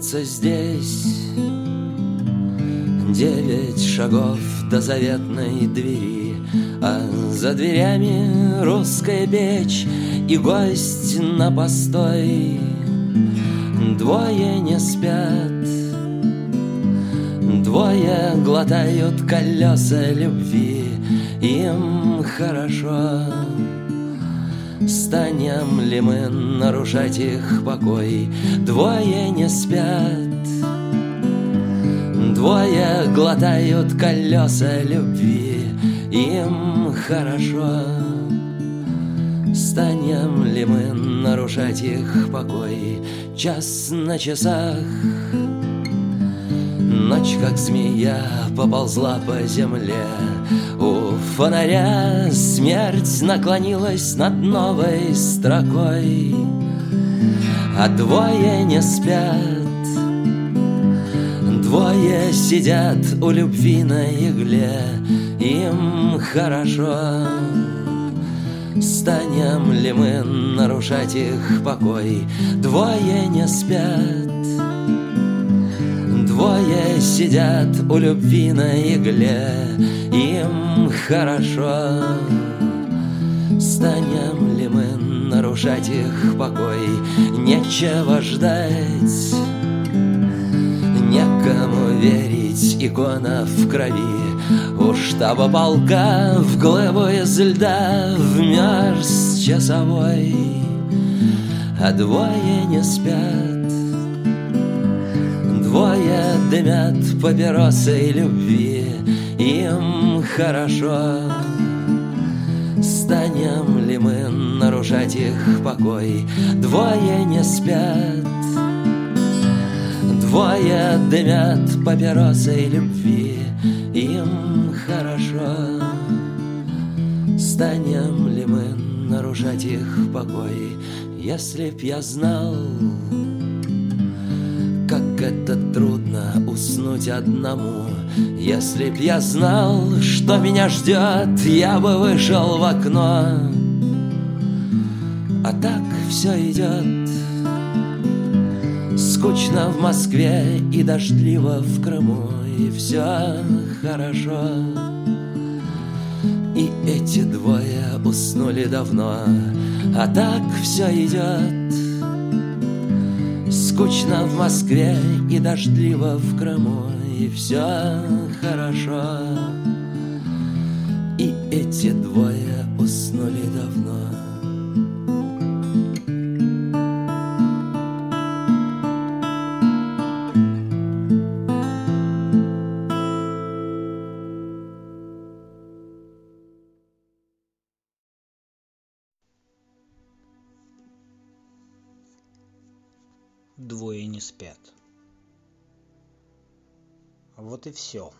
останется здесь. Девять шагов до заветной двери А за дверями русская печь И гость на постой. Двое не спят Двое глотают колеса любви. Им хорошо Станем ли мы нарушать их покой? Двое не спят Двое глотают колеса любви, им хорошо. Станем ли мы нарушать их покой? Час на часах, Ночь, как змея, поползла по земле. У фонаря смерть наклонилась над новой строкой, А двое не спят Двое сидят у любви на игле, им хорошо. Станем ли мы нарушать их покой? Двое не спят, двое сидят у любви на игле, им хорошо. Станем ли мы нарушать их покой? Нечего ждать. Некому верить, икона в крови. У штаба полка в глыбу из льда Вмерз часовой, а двое не спят Двое дымят папиросы любви Им хорошо Станем ли мы нарушать их покой? Двое не спят Двое дымят папиросы любви, им хорошо. Станем ли мы нарушать их покой, если б я знал, это трудно уснуть одному. Если б я знал, что меня ждет, я бы вышел в окно. А так все идет Скучно в Москве и дождливо в Крыму И все хорошо И эти двое уснули давно А так все идет Скучно в Москве и дождливо в Крыму И все хорошо. И эти двое спят. Вот и все,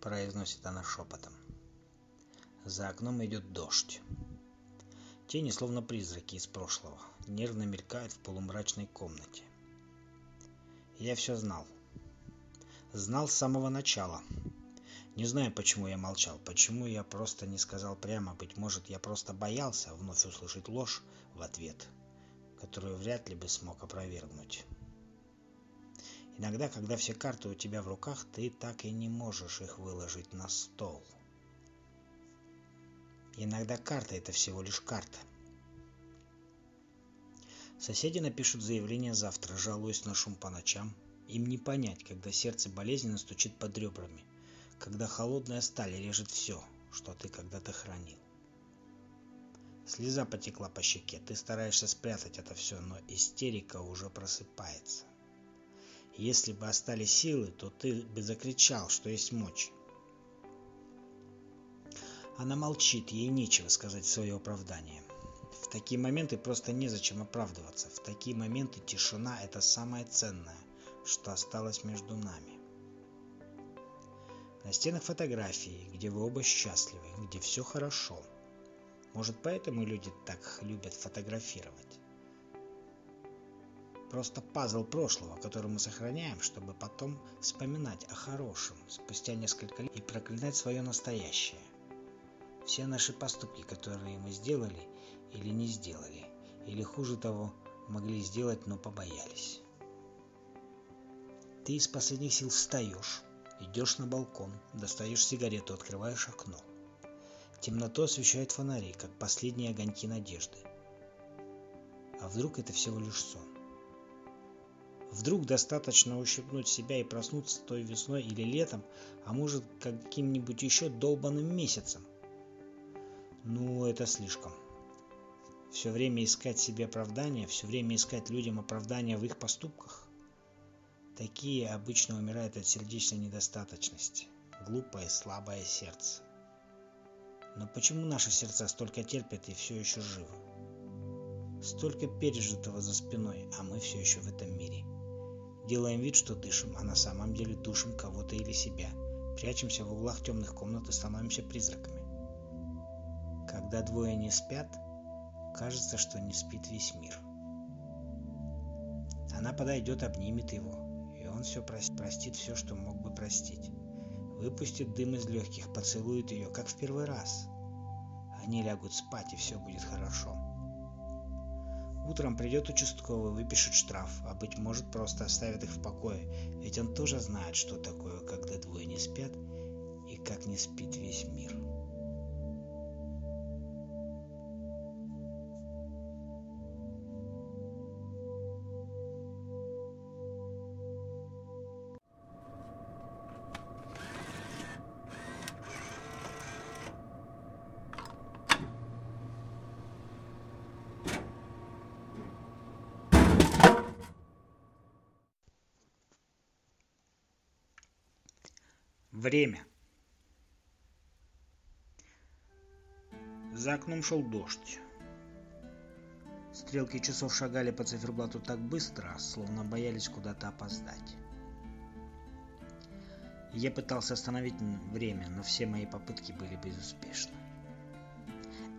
произносит она шепотом. За окном идет дождь. Тени, словно призраки из прошлого, нервно мелькают в полумрачной комнате. Я все знал. Знал с самого начала. Не знаю, почему я молчал, почему я просто не сказал прямо, быть может, я просто боялся вновь услышать ложь в ответ которую вряд ли бы смог опровергнуть. Иногда, когда все карты у тебя в руках, ты так и не можешь их выложить на стол. Иногда карта это всего лишь карта. Соседи напишут заявление завтра, жалуясь на шум по ночам. Им не понять, когда сердце болезненно стучит под ребрами, когда холодная сталь режет все, что ты когда-то хранил. Слеза потекла по щеке. Ты стараешься спрятать это все, но истерика уже просыпается. Если бы остались силы, то ты бы закричал, что есть мочь. Она молчит, ей нечего сказать в свое оправдание. В такие моменты просто незачем оправдываться. В такие моменты тишина – это самое ценное, что осталось между нами. На стенах фотографии, где вы оба счастливы, где все хорошо – может, поэтому люди так любят фотографировать? Просто пазл прошлого, который мы сохраняем, чтобы потом вспоминать о хорошем спустя несколько лет и проклинать свое настоящее. Все наши поступки, которые мы сделали или не сделали, или хуже того, могли сделать, но побоялись. Ты из последних сил встаешь, идешь на балкон, достаешь сигарету, открываешь окно. Темноту освещают фонари, как последние огоньки надежды. А вдруг это всего лишь сон? Вдруг достаточно ущипнуть себя и проснуться той весной или летом, а может каким-нибудь еще долбанным месяцем. Ну, это слишком. Все время искать себе оправдания, все время искать людям оправдания в их поступках. Такие обычно умирают от сердечной недостаточности. Глупое, слабое сердце. Но почему наши сердца столько терпят и все еще живы? Столько пережитого за спиной, а мы все еще в этом мире. Делаем вид, что дышим, а на самом деле душим кого-то или себя. Прячемся в углах темных комнат и становимся призраками. Когда двое не спят, кажется, что не спит весь мир. Она подойдет, обнимет его, и он все простит все, что мог бы простить. Выпустит дым из легких, поцелует ее, как в первый раз. Они лягут спать, и все будет хорошо. Утром придет участковый, выпишет штраф, а быть может просто оставит их в покое, ведь он тоже знает, что такое, когда двое не спят и как не спит весь мир. Время. За окном шел дождь. Стрелки часов шагали по циферблату так быстро, словно боялись куда-то опоздать. Я пытался остановить время, но все мои попытки были безуспешны.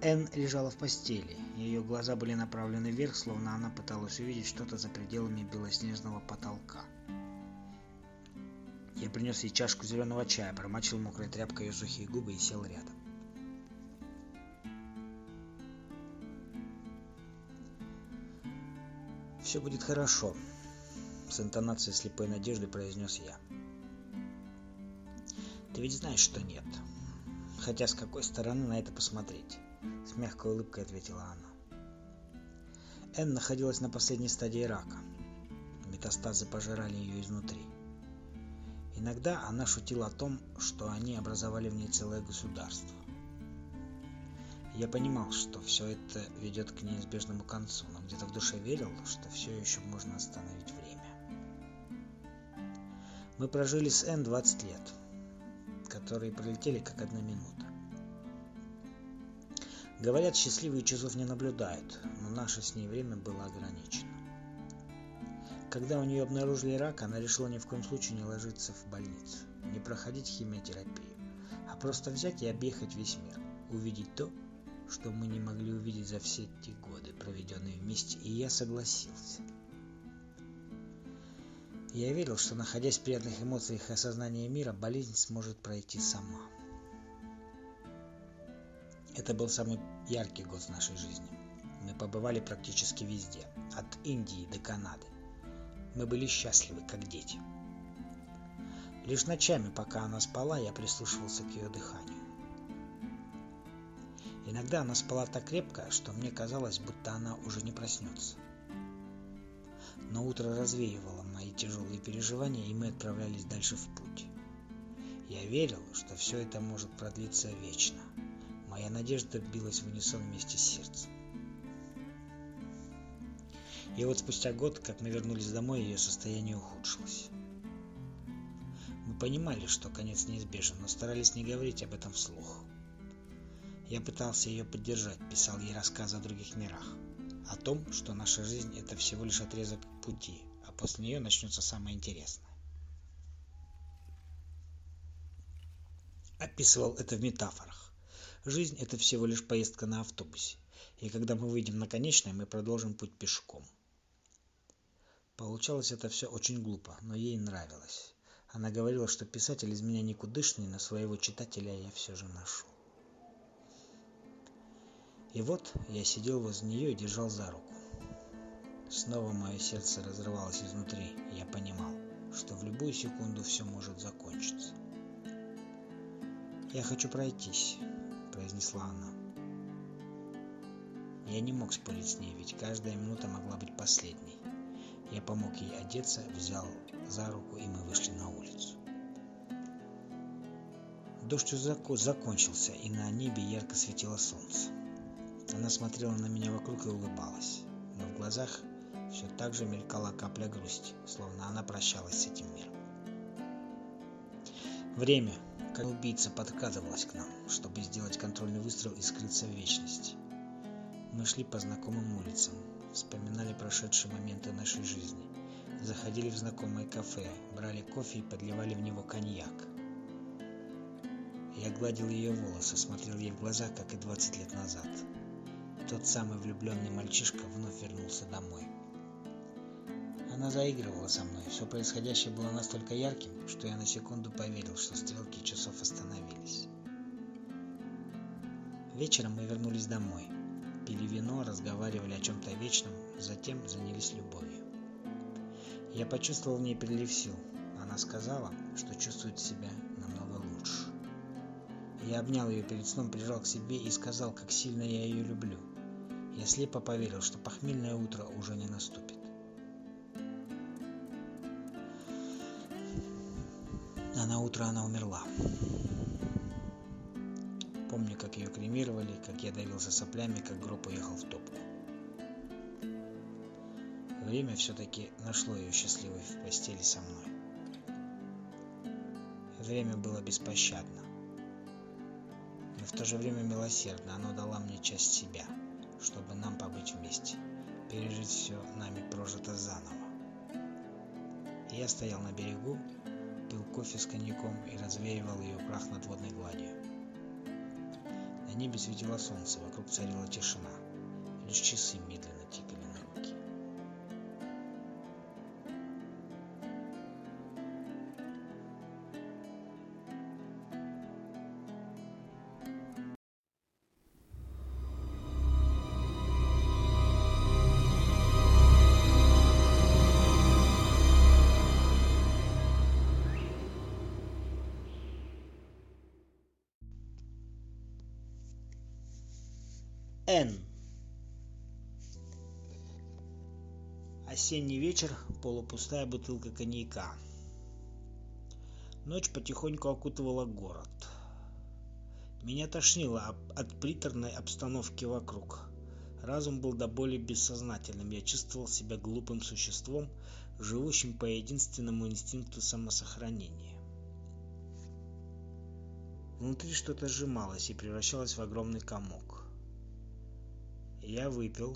Энн лежала в постели, ее глаза были направлены вверх, словно она пыталась увидеть что-то за пределами белоснежного потолка. Я принес ей чашку зеленого чая, промочил мокрой тряпкой ее сухие губы и сел рядом. «Все будет хорошо», — с интонацией слепой надежды произнес я. «Ты ведь знаешь, что нет. Хотя с какой стороны на это посмотреть?» С мягкой улыбкой ответила она. Энн находилась на последней стадии рака. Метастазы пожирали ее изнутри. Иногда она шутила о том, что они образовали в ней целое государство. Я понимал, что все это ведет к неизбежному концу, но где-то в душе верил, что все еще можно остановить время. Мы прожили с Н 20 лет, которые пролетели как одна минута. Говорят, счастливые часов не наблюдают, но наше с ней время было ограничено. Когда у нее обнаружили рак, она решила ни в коем случае не ложиться в больницу, не проходить химиотерапию, а просто взять и объехать весь мир, увидеть то, что мы не могли увидеть за все эти годы, проведенные вместе, и я согласился. Я верил, что находясь в приятных эмоциях и осознании мира, болезнь сможет пройти сама. Это был самый яркий год в нашей жизни. Мы побывали практически везде, от Индии до Канады. Мы были счастливы, как дети. Лишь ночами, пока она спала, я прислушивался к ее дыханию. Иногда она спала так крепко, что мне казалось, будто она уже не проснется. Но утро развеивало мои тяжелые переживания, и мы отправлялись дальше в путь. Я верил, что все это может продлиться вечно. Моя надежда билась в унисон вместе с сердцем. И вот спустя год, как мы вернулись домой, ее состояние ухудшилось. Мы понимали, что конец неизбежен, но старались не говорить об этом вслух. Я пытался ее поддержать, писал ей рассказы о других мирах, о том, что наша жизнь это всего лишь отрезок пути, а после нее начнется самое интересное. Описывал это в метафорах. Жизнь это всего лишь поездка на автобусе, и когда мы выйдем на конечное, мы продолжим путь пешком. Получалось это все очень глупо, но ей нравилось. Она говорила, что писатель из меня никудышный, но своего читателя я все же нашел. И вот я сидел возле нее и держал за руку. Снова мое сердце разрывалось изнутри, и я понимал, что в любую секунду все может закончиться. «Я хочу пройтись», — произнесла она. Я не мог спорить с ней, ведь каждая минута могла быть последней. Я помог ей одеться, взял за руку, и мы вышли на улицу. Дождь закончился, и на небе ярко светило солнце. Она смотрела на меня вокруг и улыбалась, но в глазах все так же мелькала капля грусти, словно она прощалась с этим миром. Время, как убийца, подкрадывалось к нам, чтобы сделать контрольный выстрел и скрыться в вечности. Мы шли по знакомым улицам, вспоминали прошедшие моменты нашей жизни, заходили в знакомое кафе, брали кофе и подливали в него коньяк. Я гладил ее волосы, смотрел ей в глаза, как и 20 лет назад. Тот самый влюбленный мальчишка вновь вернулся домой. Она заигрывала со мной. Все происходящее было настолько ярким, что я на секунду поверил, что стрелки часов остановились. Вечером мы вернулись домой пили вино, разговаривали о чем-то вечном, затем занялись любовью. Я почувствовал в ней прилив сил. Она сказала, что чувствует себя намного лучше. Я обнял ее перед сном, прижал к себе и сказал, как сильно я ее люблю. Я слепо поверил, что похмельное утро уже не наступит. А на утро она умерла. Помню, как ее кремировали, как я давился соплями, как гроб уехал в топку. Время все-таки нашло ее счастливой в постели со мной. Время было беспощадно, но в то же время милосердно. Оно дало мне часть себя, чтобы нам побыть вместе, пережить все нами прожито заново. Я стоял на берегу, пил кофе с коньяком и развеивал ее прах над водной гладью небе светило солнце, вокруг царила тишина. Лишь часы медленно тикали вечер, полупустая бутылка коньяка. Ночь потихоньку окутывала город. Меня тошнило от приторной обстановки вокруг. Разум был до боли бессознательным. Я чувствовал себя глупым существом, живущим по единственному инстинкту самосохранения. Внутри что-то сжималось и превращалось в огромный комок. Я выпил.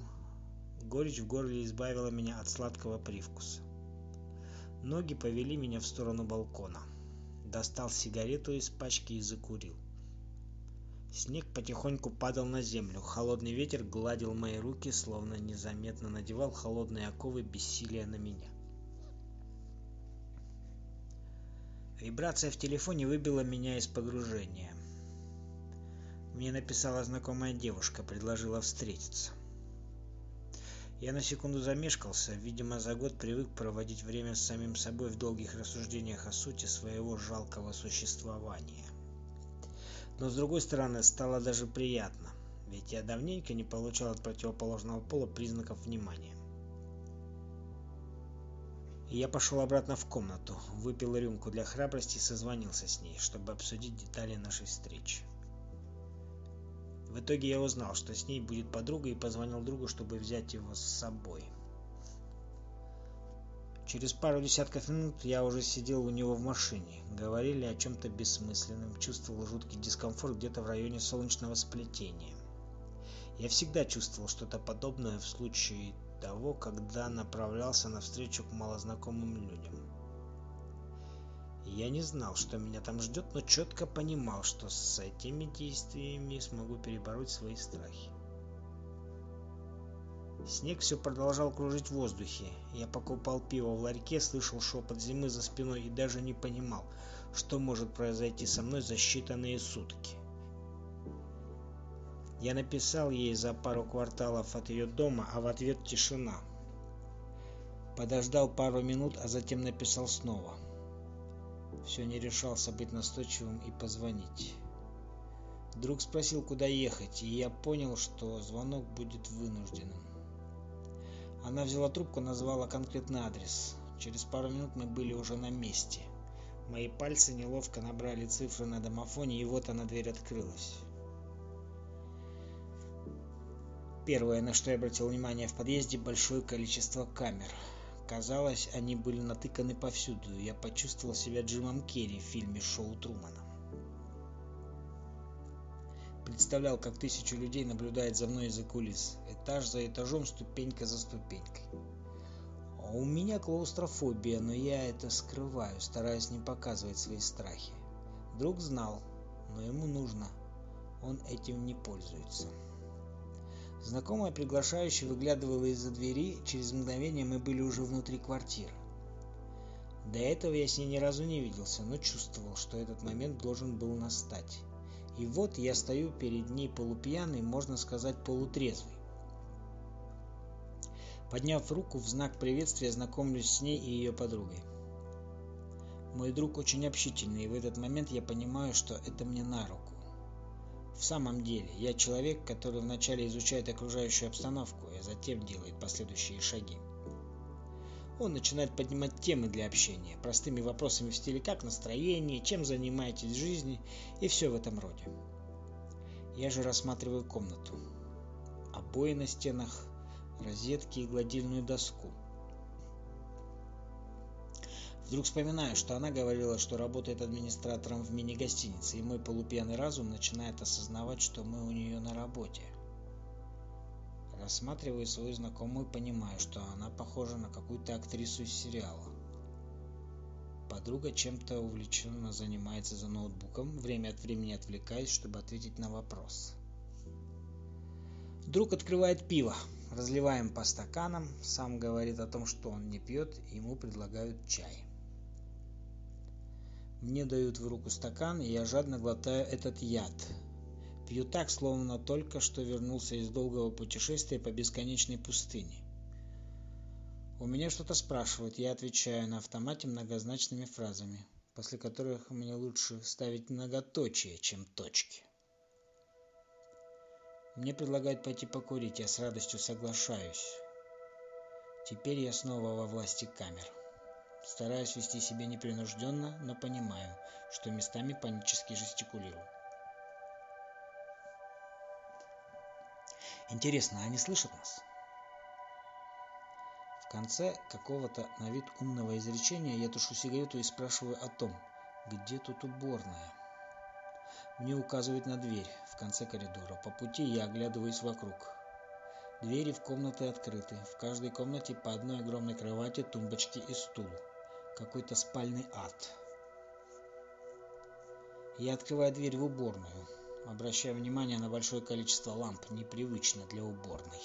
Горечь в горле избавила меня от сладкого привкуса. Ноги повели меня в сторону балкона. Достал сигарету из пачки и закурил. Снег потихоньку падал на землю. Холодный ветер гладил мои руки, словно незаметно надевал холодные оковы бессилия на меня. Вибрация в телефоне выбила меня из погружения. Мне написала знакомая девушка, предложила встретиться. Я на секунду замешкался, видимо, за год привык проводить время с самим собой в долгих рассуждениях о сути своего жалкого существования. Но с другой стороны, стало даже приятно, ведь я давненько не получал от противоположного пола признаков внимания. я пошел обратно в комнату, выпил рюмку для храбрости и созвонился с ней, чтобы обсудить детали нашей встречи. В итоге я узнал, что с ней будет подруга и позвонил другу, чтобы взять его с собой. Через пару десятков минут я уже сидел у него в машине. Говорили о чем-то бессмысленном, чувствовал жуткий дискомфорт где-то в районе солнечного сплетения. Я всегда чувствовал что-то подобное в случае того, когда направлялся навстречу к малознакомым людям. Я не знал, что меня там ждет, но четко понимал, что с этими действиями смогу перебороть свои страхи. Снег все продолжал кружить в воздухе. Я покупал пиво в ларьке, слышал шепот зимы за спиной и даже не понимал, что может произойти со мной за считанные сутки. Я написал ей за пару кварталов от ее дома, а в ответ тишина. Подождал пару минут, а затем написал снова. Все не решался быть настойчивым и позвонить. Друг спросил, куда ехать, и я понял, что звонок будет вынужденным. Она взяла трубку, назвала конкретный адрес. Через пару минут мы были уже на месте. Мои пальцы неловко набрали цифры на домофоне, и вот она дверь открылась. Первое, на что я обратил внимание в подъезде, большое количество камер. Казалось, они были натыканы повсюду. Я почувствовал себя Джимом Керри в фильме «Шоу Трумана». Представлял, как тысячу людей наблюдает за мной из-за кулис, этаж за этажом, ступенька за ступенькой. А у меня клаустрофобия, но я это скрываю, стараясь не показывать свои страхи. Друг знал, но ему нужно. Он этим не пользуется. Знакомая приглашающая выглядывала из-за двери, через мгновение мы были уже внутри квартиры. До этого я с ней ни разу не виделся, но чувствовал, что этот момент должен был настать. И вот я стою перед ней полупьяный, можно сказать полутрезвый. Подняв руку в знак приветствия, знакомлюсь с ней и ее подругой. Мой друг очень общительный, и в этот момент я понимаю, что это мне на руку. В самом деле, я человек, который вначале изучает окружающую обстановку, а затем делает последующие шаги. Он начинает поднимать темы для общения, простыми вопросами в стиле «как настроение», «чем занимаетесь в жизни» и все в этом роде. Я же рассматриваю комнату. Обои на стенах, розетки и гладильную доску. Вдруг вспоминаю, что она говорила, что работает администратором в мини-гостинице, и мой полупьяный разум начинает осознавать, что мы у нее на работе. Рассматриваю свою знакомую и понимаю, что она похожа на какую-то актрису из сериала. Подруга чем-то увлеченно занимается за ноутбуком, время от времени отвлекаясь, чтобы ответить на вопрос. Друг открывает пиво. Разливаем по стаканам. Сам говорит о том, что он не пьет, ему предлагают чай. Мне дают в руку стакан, и я жадно глотаю этот яд. Пью так, словно только что вернулся из долгого путешествия по бесконечной пустыне. У меня что-то спрашивают, я отвечаю на автомате многозначными фразами, после которых мне лучше ставить многоточие, чем точки. Мне предлагают пойти покурить, я с радостью соглашаюсь. Теперь я снова во власти камер. Стараюсь вести себя непринужденно, но понимаю, что местами панически жестикулирую. Интересно, они слышат нас? В конце какого-то на вид умного изречения я тушу сигарету и спрашиваю о том, где тут уборная. Мне указывают на дверь в конце коридора. По пути я оглядываюсь вокруг. Двери в комнаты открыты. В каждой комнате по одной огромной кровати, тумбочке и стул. Какой-то спальный ад. Я открываю дверь в уборную. Обращаю внимание на большое количество ламп, непривычно для уборной.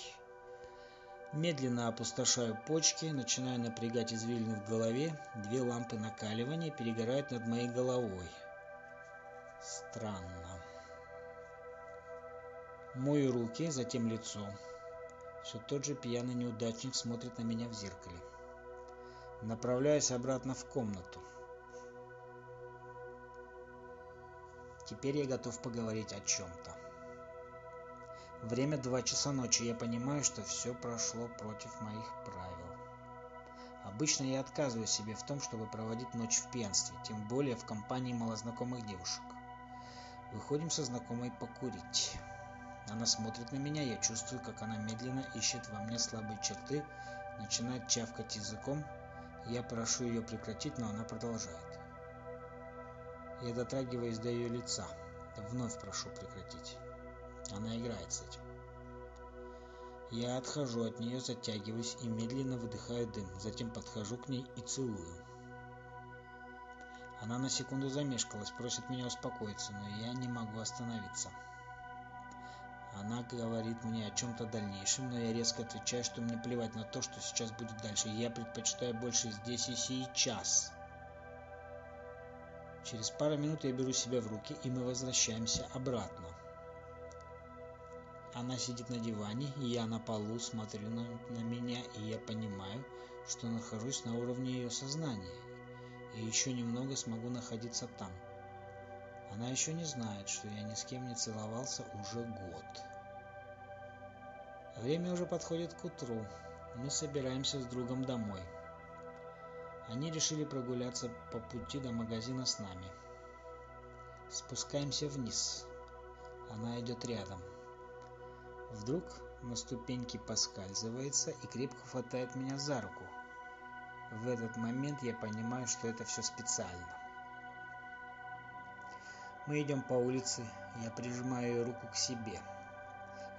Медленно опустошаю почки, начинаю напрягать извилины в голове. Две лампы накаливания перегорают над моей головой. Странно. Мою руки, затем лицо. Все тот же пьяный неудачник смотрит на меня в зеркале. Направляюсь обратно в комнату. Теперь я готов поговорить о чем-то. Время два часа ночи, я понимаю, что все прошло против моих правил. Обычно я отказываю себе в том, чтобы проводить ночь в пьянстве, тем более в компании малознакомых девушек. Выходим со знакомой покурить. Она смотрит на меня, я чувствую, как она медленно ищет во мне слабые черты, начинает чавкать языком. Я прошу ее прекратить, но она продолжает. Я дотрагиваюсь до ее лица. Вновь прошу прекратить. Она играет с этим. Я отхожу от нее, затягиваюсь и медленно выдыхаю дым. Затем подхожу к ней и целую. Она на секунду замешкалась, просит меня успокоиться, но я не могу остановиться. Она говорит мне о чем-то дальнейшем, но я резко отвечаю, что мне плевать на то, что сейчас будет дальше. Я предпочитаю больше здесь и сейчас. Через пару минут я беру себя в руки, и мы возвращаемся обратно. Она сидит на диване, я на полу смотрю на, на меня, и я понимаю, что нахожусь на уровне ее сознания и еще немного смогу находиться там. Она еще не знает, что я ни с кем не целовался уже год. Время уже подходит к утру. Мы собираемся с другом домой. Они решили прогуляться по пути до магазина с нами. Спускаемся вниз. Она идет рядом. Вдруг на ступеньке поскальзывается и крепко хватает меня за руку. В этот момент я понимаю, что это все специально. Мы идем по улице, я прижимаю ее руку к себе.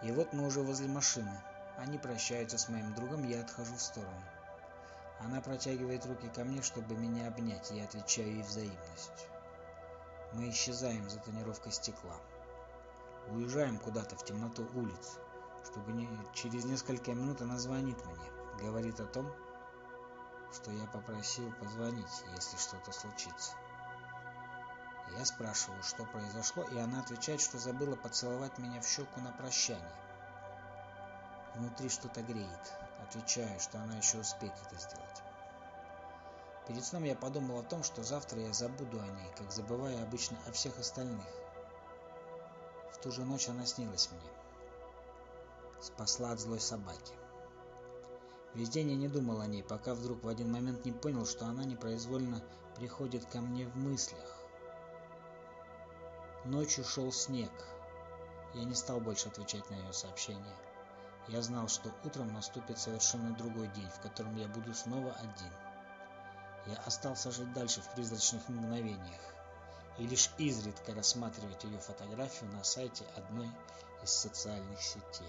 И вот мы уже возле машины. Они прощаются с моим другом, я отхожу в сторону. Она протягивает руки ко мне, чтобы меня обнять, я отвечаю ей взаимностью. Мы исчезаем за тонировкой стекла. Уезжаем куда-то в темноту улиц, чтобы не... через несколько минут она звонит мне, говорит о том, что я попросил позвонить, если что-то случится. Я спрашиваю, что произошло, и она отвечает, что забыла поцеловать меня в щеку на прощание. Внутри что-то греет. Отвечаю, что она еще успеет это сделать. Перед сном я подумал о том, что завтра я забуду о ней, как забываю обычно о всех остальных. В ту же ночь она снилась мне. Спасла от злой собаки. Весь день я не думал о ней, пока вдруг в один момент не понял, что она непроизвольно приходит ко мне в мыслях. Ночью шел снег. Я не стал больше отвечать на ее сообщения. Я знал, что утром наступит совершенно другой день, в котором я буду снова один. Я остался жить дальше в призрачных мгновениях и лишь изредка рассматривать ее фотографию на сайте одной из социальных сетей.